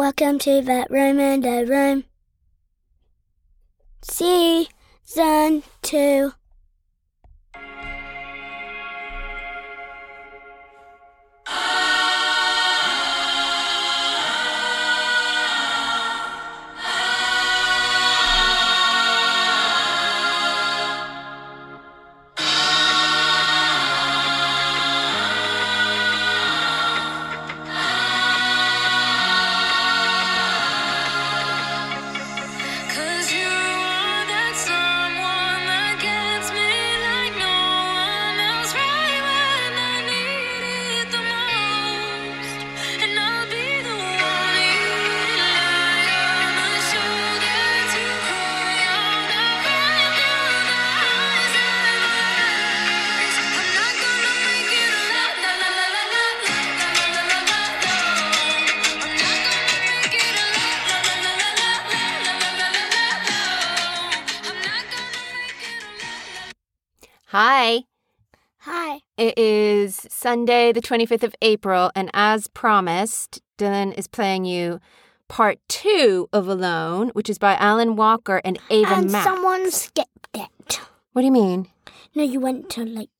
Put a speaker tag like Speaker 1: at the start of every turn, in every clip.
Speaker 1: Welcome to Vet Room
Speaker 2: and a Room. Season 2.
Speaker 3: Hi.
Speaker 1: Hi.
Speaker 3: It is Sunday, the 25th of April, and as promised, Dylan is playing you part two of Alone, which is by Alan Walker and Ava
Speaker 1: and
Speaker 3: Max.
Speaker 1: someone skipped it.
Speaker 3: What do you mean?
Speaker 1: No, you went to like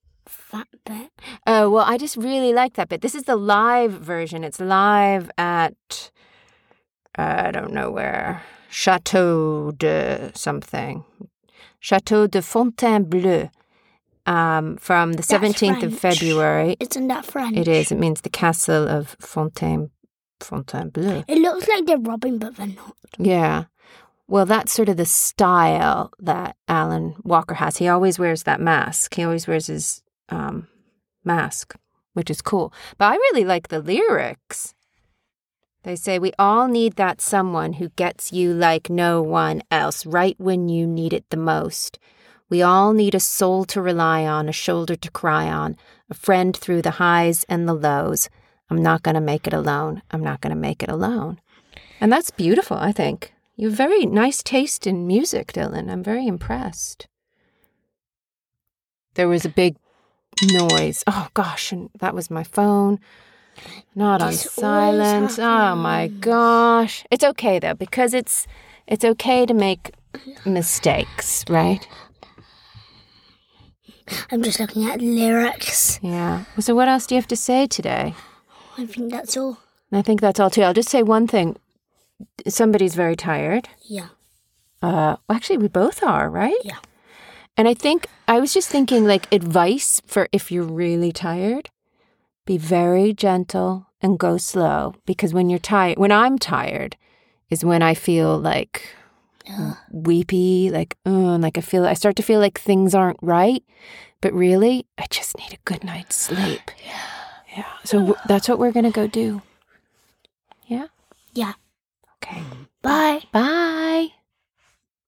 Speaker 1: that bit.
Speaker 3: Oh, well, I just really like that bit. This is the live version. It's live at, I don't know where, Chateau de something. Chateau de Fontainebleau um, from the 17th of February.
Speaker 1: Isn't that French?
Speaker 3: It is. It means the castle of Fontaine, Fontainebleau.
Speaker 1: It looks like they're robbing, but they're not.
Speaker 3: Yeah. Well, that's sort of the style that Alan Walker has. He always wears that mask. He always wears his um, mask, which is cool. But I really like the lyrics. They say, We all need that someone who gets you like no one else, right when you need it the most. We all need a soul to rely on, a shoulder to cry on, a friend through the highs and the lows. I'm not going to make it alone. I'm not going to make it alone. And that's beautiful, I think. You have very nice taste in music, Dylan. I'm very impressed. There was a big noise. Oh gosh, and that was my phone. Not on
Speaker 1: This
Speaker 3: silent. Oh my gosh. It's okay though because it's it's okay to make mistakes, right?
Speaker 1: I'm just looking at lyrics.
Speaker 3: Yeah. So what else do you have to say today?
Speaker 1: I think that's all.
Speaker 3: I think that's all too. I'll just say one thing. Somebody's very tired.
Speaker 1: Yeah.
Speaker 3: Uh, actually, we both are, right?
Speaker 1: Yeah.
Speaker 3: And I think I was just thinking, like, advice for if you're really tired, be very gentle and go slow. Because when you're tired, when I'm tired, is when I feel like weepy, like, oh, and like I feel, I start to feel like things aren't right. But really, I just need a good night's sleep. Yeah. So w- that's what we're going to go do. Yeah.
Speaker 1: Yeah.
Speaker 3: Okay.
Speaker 1: Bye.
Speaker 3: Bye.